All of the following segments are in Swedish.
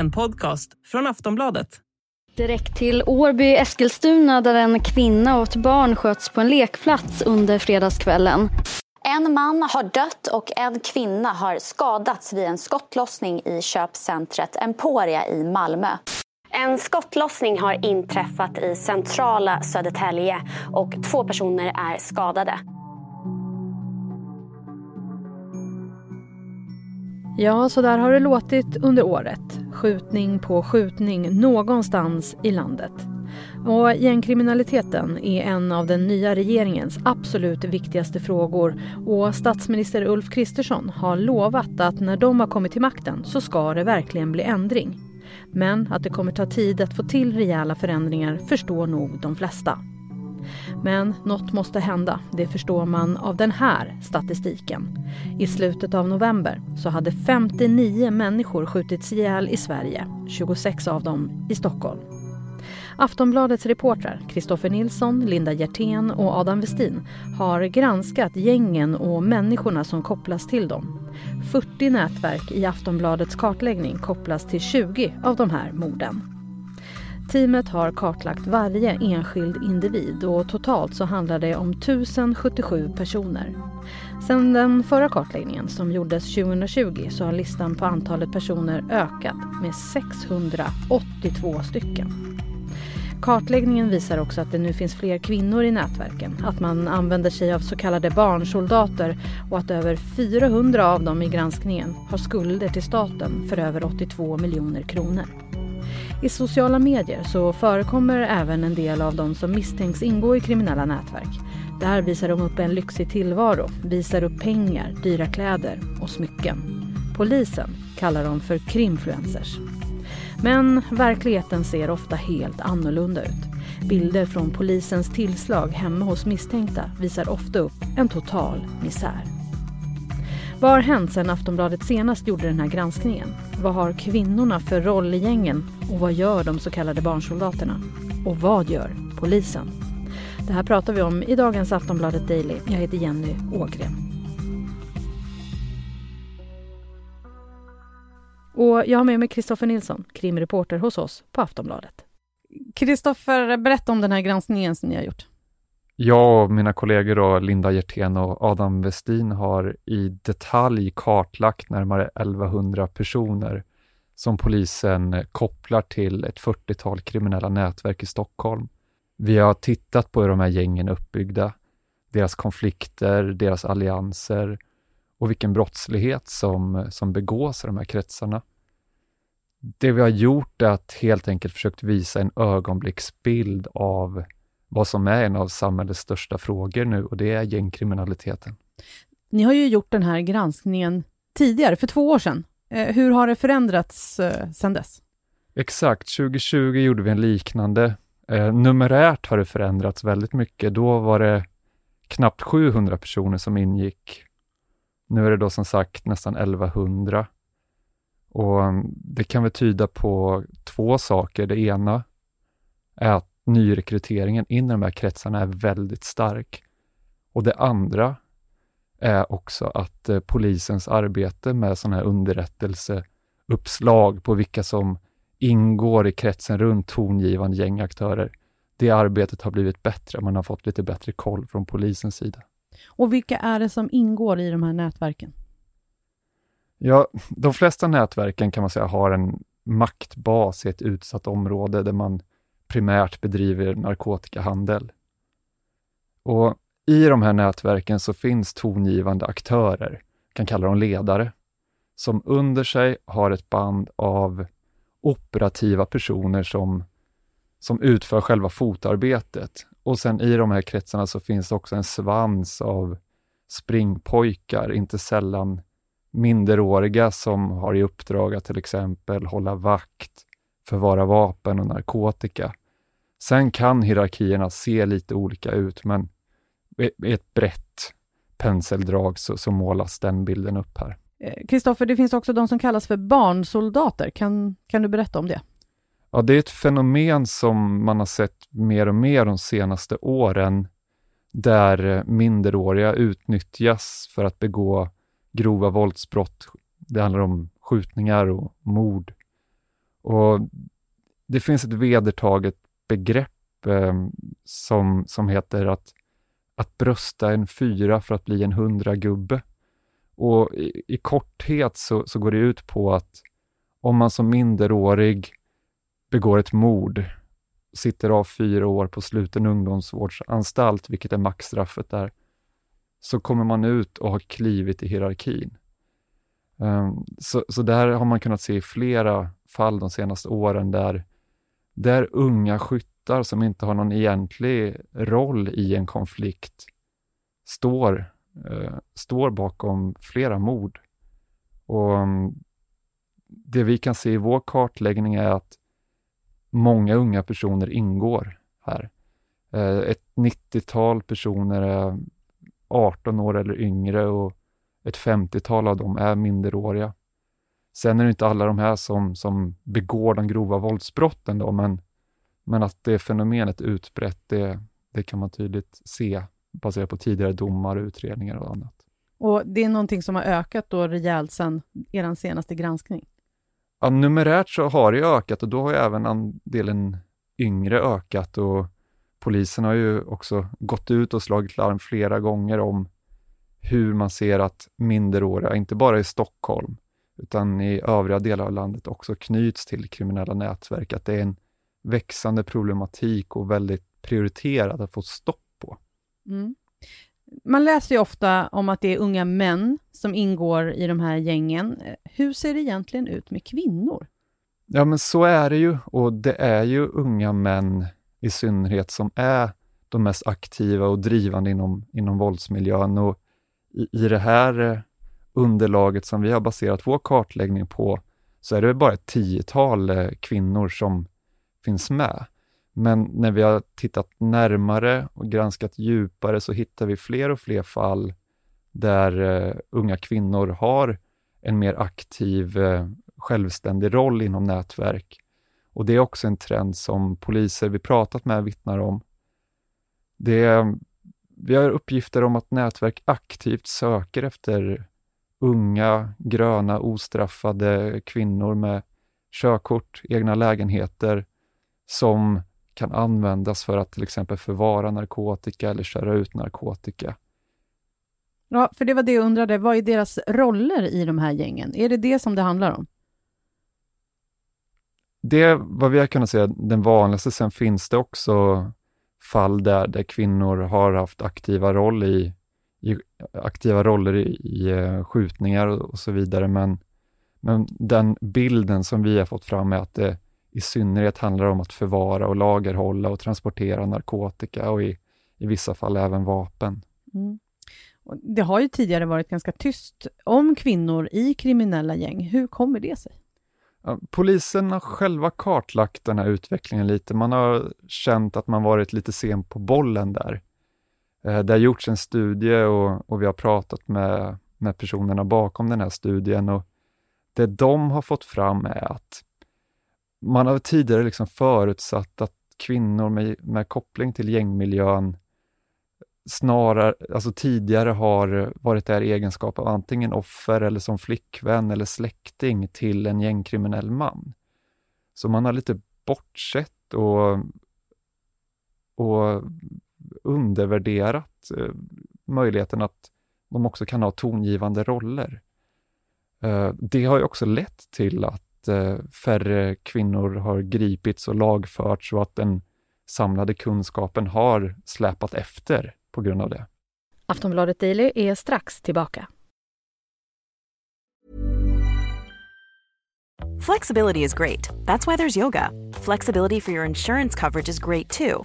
En podcast från Aftonbladet. Direkt till Årby, Eskilstuna där en kvinna och ett barn sköts på en lekplats under fredagskvällen. En man har dött och en kvinna har skadats vid en skottlossning i köpcentret Emporia i Malmö. En skottlossning har inträffat i centrala Södertälje och två personer är skadade. Ja, så där har det låtit under året. Skjutning på skjutning någonstans i landet. Och gängkriminaliteten är en av den nya regeringens absolut viktigaste frågor och statsminister Ulf Kristersson har lovat att när de har kommit till makten så ska det verkligen bli ändring. Men att det kommer ta tid att få till rejäla förändringar förstår nog de flesta. Men något måste hända, det förstår man av den här statistiken. I slutet av november så hade 59 människor skjutits ihjäl i Sverige, 26 av dem i Stockholm. Aftonbladets reportrar Kristoffer Nilsson, Linda Hjertén och Adam Westin har granskat gängen och människorna som kopplas till dem. 40 nätverk i Aftonbladets kartläggning kopplas till 20 av de här morden. Teamet har kartlagt varje enskild individ och totalt så handlar det om 1077 personer. Sedan den förra kartläggningen som gjordes 2020 så har listan på antalet personer ökat med 682 stycken. Kartläggningen visar också att det nu finns fler kvinnor i nätverken, att man använder sig av så kallade barnsoldater och att över 400 av dem i granskningen har skulder till staten för över 82 miljoner kronor. I sociala medier så förekommer även en del av de som misstänks ingå i kriminella nätverk. Där visar de upp en lyxig tillvaro, visar upp pengar, dyra kläder och smycken. Polisen kallar dem för krimfluencers. Men verkligheten ser ofta helt annorlunda ut. Bilder från polisens tillslag hemma hos misstänkta visar ofta upp en total misär. Vad har hänt sedan Aftonbladet senast gjorde den här granskningen? Vad har kvinnorna för roll i gängen och vad gör de så kallade barnsoldaterna? Och vad gör polisen? Det här pratar vi om i dagens Aftonbladet Daily. Jag heter Jenny Ågren. Och jag har med mig Kristoffer Nilsson, krimreporter hos oss på Aftonbladet. Kristoffer, berätta om den här granskningen som ni har gjort. Jag och mina kollegor då, Linda Hjertén och Adam Westin har i detalj kartlagt närmare 1100 personer som polisen kopplar till ett 40-tal kriminella nätverk i Stockholm. Vi har tittat på hur de här gängen är uppbyggda, deras konflikter, deras allianser och vilken brottslighet som, som begås i de här kretsarna. Det vi har gjort är att helt enkelt försökt visa en ögonblicksbild av vad som är en av samhällets största frågor nu och det är gängkriminaliteten. Ni har ju gjort den här granskningen tidigare, för två år sedan. Eh, hur har det förändrats eh, sedan dess? Exakt, 2020 gjorde vi en liknande. Eh, numerärt har det förändrats väldigt mycket. Då var det knappt 700 personer som ingick. Nu är det då som sagt nästan 1100. Och mm, det kan väl tyda på två saker. Det ena är att nyrekryteringen in i de här kretsarna är väldigt stark. Och det andra är också att eh, polisens arbete med sådana här underrättelseuppslag på vilka som ingår i kretsen runt tongivande gängaktörer. Det arbetet har blivit bättre, man har fått lite bättre koll från polisens sida. Och vilka är det som ingår i de här nätverken? Ja, de flesta nätverken kan man säga har en maktbas i ett utsatt område där man primärt bedriver narkotikahandel. Och i de här nätverken så finns tongivande aktörer, kan kalla dem ledare, som under sig har ett band av operativa personer som, som utför själva fotarbetet. Och sen i de här kretsarna så finns också en svans av springpojkar, inte sällan minderåriga som har i uppdrag att till exempel hålla vakt, förvara vapen och narkotika. Sen kan hierarkierna se lite olika ut, men i ett brett penseldrag så, så målas den bilden upp här. Eh, Kristoffer, det finns också de som kallas för barnsoldater. Kan, kan du berätta om det? Ja, det är ett fenomen som man har sett mer och mer de senaste åren, där minderåriga utnyttjas för att begå grova våldsbrott. Det handlar om skjutningar och mord. Och Det finns ett vedertaget begrepp eh, som, som heter att, att brösta en fyra för att bli en hundragubbe. Och i, i korthet så, så går det ut på att om man som minderårig begår ett mord, sitter av fyra år på sluten ungdomsvårdsanstalt, vilket är maxstraffet där, så kommer man ut och har klivit i hierarkin. Um, så, så där har man kunnat se i flera fall de senaste åren där, där unga skyttar som inte har någon egentlig roll i en konflikt står, eh, står bakom flera mord. Och mm, Det vi kan se i vår kartläggning är att många unga personer ingår här. Eh, ett 90-tal personer är 18 år eller yngre och ett 50-tal av dem är minderåriga. Sen är det inte alla de här som, som begår de grova våldsbrotten då, men, men att det fenomenet är utbrett, det, det kan man tydligt se baserat på tidigare domar, utredningar och annat. Och det är någonting som har ökat då rejält sedan er senaste granskning? Ja, numerärt så har det ökat och då har ju även andelen yngre ökat och polisen har ju också gått ut och slagit larm flera gånger om hur man ser att minderåriga, inte bara i Stockholm, utan i övriga delar av landet också knyts till kriminella nätverk, att det är en växande problematik och väldigt prioriterad att få stopp på. Mm. Man läser ju ofta om att det är unga män som ingår i de här gängen. Hur ser det egentligen ut med kvinnor? Ja, men så är det ju och det är ju unga män i synnerhet som är de mest aktiva och drivande inom, inom våldsmiljön. Och i, i det här eh, underlaget som vi har baserat vår kartläggning på, så är det bara ett tiotal eh, kvinnor som finns med. Men när vi har tittat närmare och granskat djupare så hittar vi fler och fler fall där uh, unga kvinnor har en mer aktiv, uh, självständig roll inom nätverk. Och Det är också en trend som poliser vi pratat med vittnar om. Det, vi har uppgifter om att nätverk aktivt söker efter unga, gröna, ostraffade kvinnor med körkort, egna lägenheter som kan användas för att till exempel förvara narkotika eller köra ut narkotika. Ja, för det var det jag undrade. Vad är deras roller i de här gängen? Är det det som det handlar om? Det vad vi har kunnat se den vanligaste. Sen finns det också fall där, där kvinnor har haft aktiva, roll i aktiva roller i, i uh, skjutningar och, och, så vidare. Men, men den bilden som vi har fått fram är att det i synnerhet handlar om att förvara och lagerhålla och transportera narkotika och i, i vissa fall även vapen. Mm. Det har ju tidigare varit ganska tyst om kvinnor i kriminella gäng. Hur kommer det sig? Polisen har själva kartlagt den här utvecklingen lite. Man har känt att man varit lite sen på bollen där. Eh, det har gjorts en studie och, och vi har pratat med, med personerna bakom den här studien och det de har fått fram är att man har tidigare liksom förutsatt att kvinnor med, med koppling till gängmiljön snarare, alltså tidigare har varit där i egenskap av antingen offer eller som flickvän eller släkting till en gängkriminell man. Så man har lite bortsett och, och undervärderat eh, möjligheten att de också kan ha tongivande roller. Eh, det har ju också lett till att eh, färre kvinnor har gripits och lagförts och att den samlade kunskapen har släpat efter på grund av det. Aftonbladet Daily är strax tillbaka. Flexibility is great. That's why there's yoga. Flexibility for your insurance coverage is great too.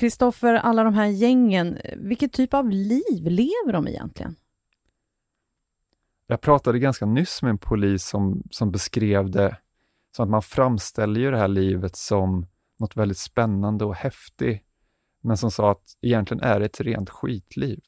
Kristoffer, alla de här gängen, vilket typ av liv lever de egentligen? Jag pratade ganska nyss med en polis som, som beskrev det som att man framställer ju det här livet som något väldigt spännande och häftigt, men som sa att egentligen är det ett rent skitliv.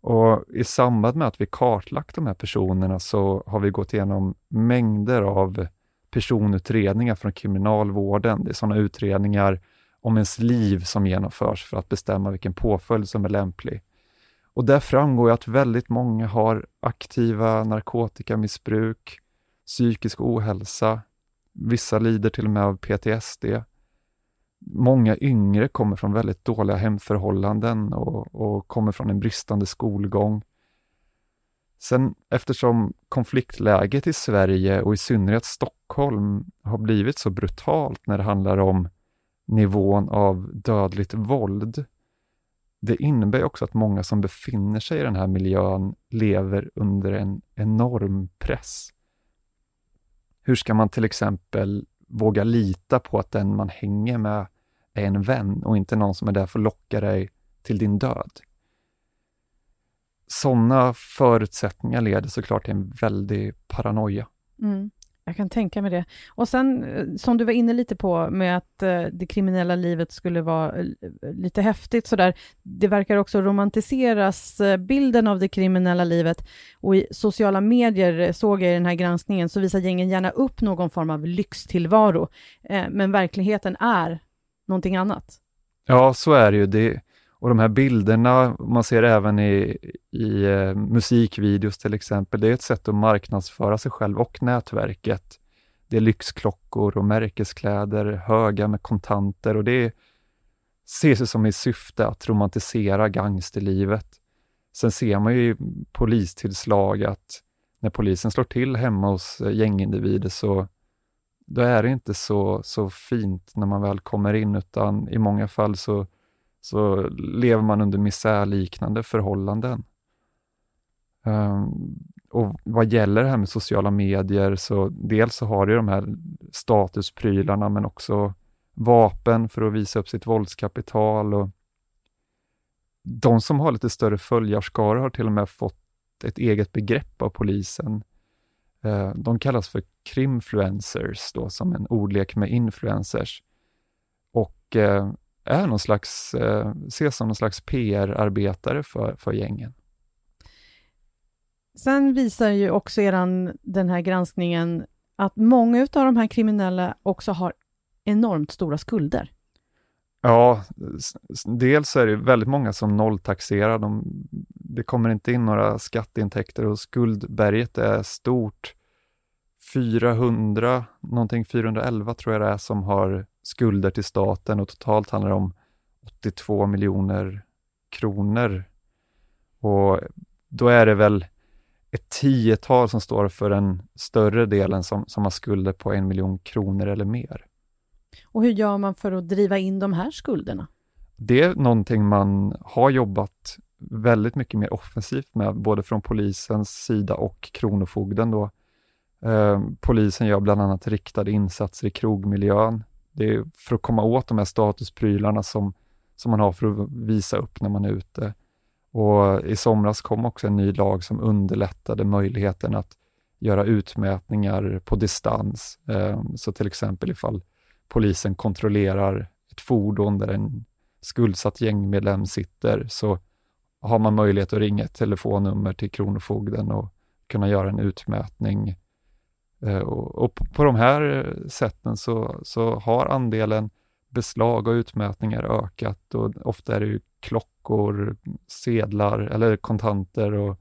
Och I samband med att vi kartlagt de här personerna så har vi gått igenom mängder av personutredningar från kriminalvården. Det är sådana utredningar om ens liv som genomförs för att bestämma vilken påföljd som är lämplig. Och där framgår att väldigt många har aktiva narkotikamissbruk, psykisk ohälsa, vissa lider till och med av PTSD. Många yngre kommer från väldigt dåliga hemförhållanden och, och kommer från en bristande skolgång. Sen eftersom konfliktläget i Sverige och i synnerhet Stockholm har blivit så brutalt när det handlar om nivån av dödligt våld. Det innebär också att många som befinner sig i den här miljön lever under en enorm press. Hur ska man till exempel våga lita på att den man hänger med är en vän och inte någon som är där för att locka dig till din död? Sådana förutsättningar leder såklart till en väldig paranoia. Mm. Jag kan tänka mig det. Och sen, eh, som du var inne lite på, med att eh, det kriminella livet skulle vara eh, lite häftigt sådär. Det verkar också romantiseras, bilden av det kriminella livet. Och i sociala medier, såg jag i den här granskningen, så visar gängen gärna upp någon form av lyxtillvaro. Men verkligheten är någonting annat. Ja, så är det ju. Det, och de här bilderna, man ser även i, i eh, musikvideos till exempel, det är ett sätt att marknadsföra sig själv och nätverket. Det är lyxklockor och märkeskläder, höga med kontanter och det ses som i syfte att romantisera gangsterlivet. Sen ser man ju i polistillslag att när polisen slår till hemma hos eh, gängindivider så då är det inte så, så fint när man väl kommer in, utan i många fall så så lever man under misärliknande förhållanden. Um, och vad gäller det här med sociala medier, så dels så har du de här statusprylarna, men också vapen för att visa upp sitt våldskapital. Och de som har lite större följarskaror har till och med fått ett eget begrepp av polisen. Ehm, de kallas för krimfluencers, då, som en ordlek med influencers. Och ehm, är någon slags, eh, ses som någon slags PR-arbetare för, för gängen. Sen visar ju också eran, den här granskningen att många av de här kriminella också har enormt stora skulder. Ja, dels är det väldigt många som nolltaxerar. De, det kommer inte in några skatteintäkter och skuldberget är stort. 400, någonting 411 tror jag det är, som har skulder till staten och totalt handlar det om 82 miljoner kronor. Och då är det väl ett tiotal som står för den större delen som, som har skulder på en miljon kronor eller mer. Och hur gör man för att driva in de här skulderna? Det är någonting man har jobbat väldigt mycket mer offensivt med, både från polisens sida och Kronofogden. Då. Eh, polisen gör bland annat riktade insatser i krogmiljön det är för att komma åt de här statusprylarna som, som man har för att visa upp när man är ute. Och I somras kom också en ny lag som underlättade möjligheten att göra utmätningar på distans. Eh, så till exempel ifall polisen kontrollerar ett fordon där en skuldsatt gängmedlem sitter, så har man möjlighet att ringa ett telefonnummer till Kronofogden och kunna göra en utmätning Eh, Eh, och, på, på de här eh, sätten så, så har andelen beslag och utmätningar ökat och ofta är det ju klockor, sedlar eller kontanter och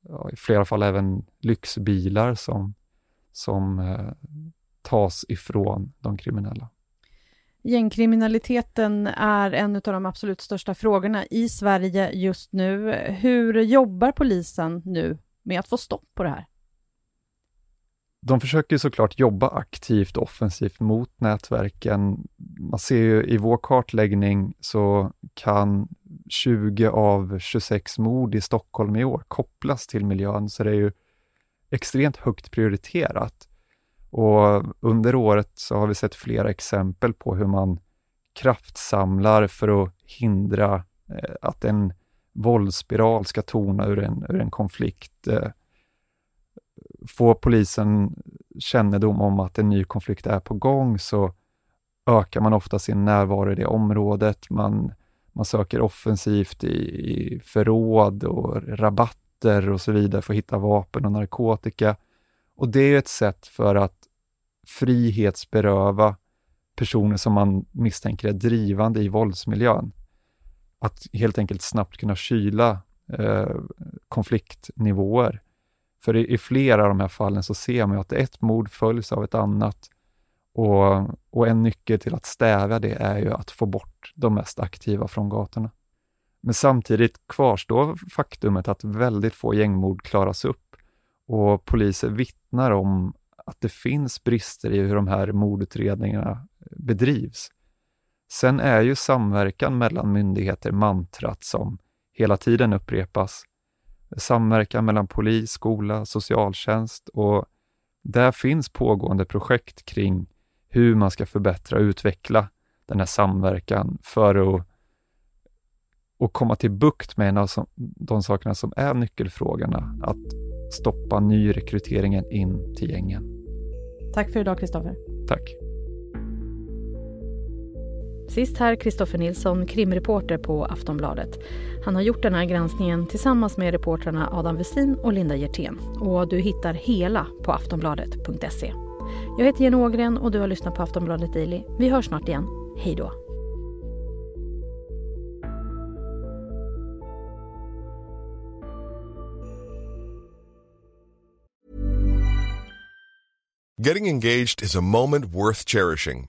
ja, i flera fall även lyxbilar som, som eh, tas ifrån de kriminella. Gängkriminaliteten är en av de absolut största frågorna i Sverige just nu. Hur jobbar polisen nu med att få stopp på det här? De försöker såklart jobba aktivt och offensivt mot nätverken. Man ser ju i vår kartläggning så kan 20 av 26 mord i Stockholm i år kopplas till miljön, så det är ju extremt högt prioriterat. Och under året så har vi sett flera exempel på hur man kraftsamlar för att hindra eh, att en våldsspiral ska tona ur en, ur en konflikt. Eh, Får polisen kännedom om att en ny konflikt är på gång så ökar man ofta sin närvaro i det området. Man, man söker offensivt i, i förråd och rabatter och så vidare för att hitta vapen och narkotika. Och det är ett sätt för att frihetsberöva personer som man misstänker är drivande i våldsmiljön. Att helt enkelt snabbt kunna kyla eh, konfliktnivåer. För i, i, flera av de här fallen så ser man att ett mord följs av ett annat och, och en nyckel till att stävja det är ju att få bort de mest aktiva från gatorna. Men samtidigt kvarstår faktumet att väldigt få gängmord klaras upp och poliser vittnar om att det finns brister i hur de här mordutredningarna bedrivs. Sen är ju samverkan mellan myndigheter mantrat som hela tiden upprepas. Samverkan mellan polis, skola, socialtjänst och där finns pågående projekt kring hur man ska förbättra och utveckla den här samverkan för att och komma till bukt med en av de sakerna som är nyckelfrågorna, att stoppa nyrekryteringen in till gängen. Tack för idag, Kristoffer. Tack. Sist här Kristoffer Nilsson, krimreporter på Aftonbladet. Han har gjort den här granskningen tillsammans med reportrarna Adam Westin och Linda Hjertén. Och du hittar hela på aftonbladet.se. Jag heter Jenny Ågren och du har lyssnat på Aftonbladet Daily. Vi hörs snart igen. Hej då! Getting engaged is a moment worth cherishing.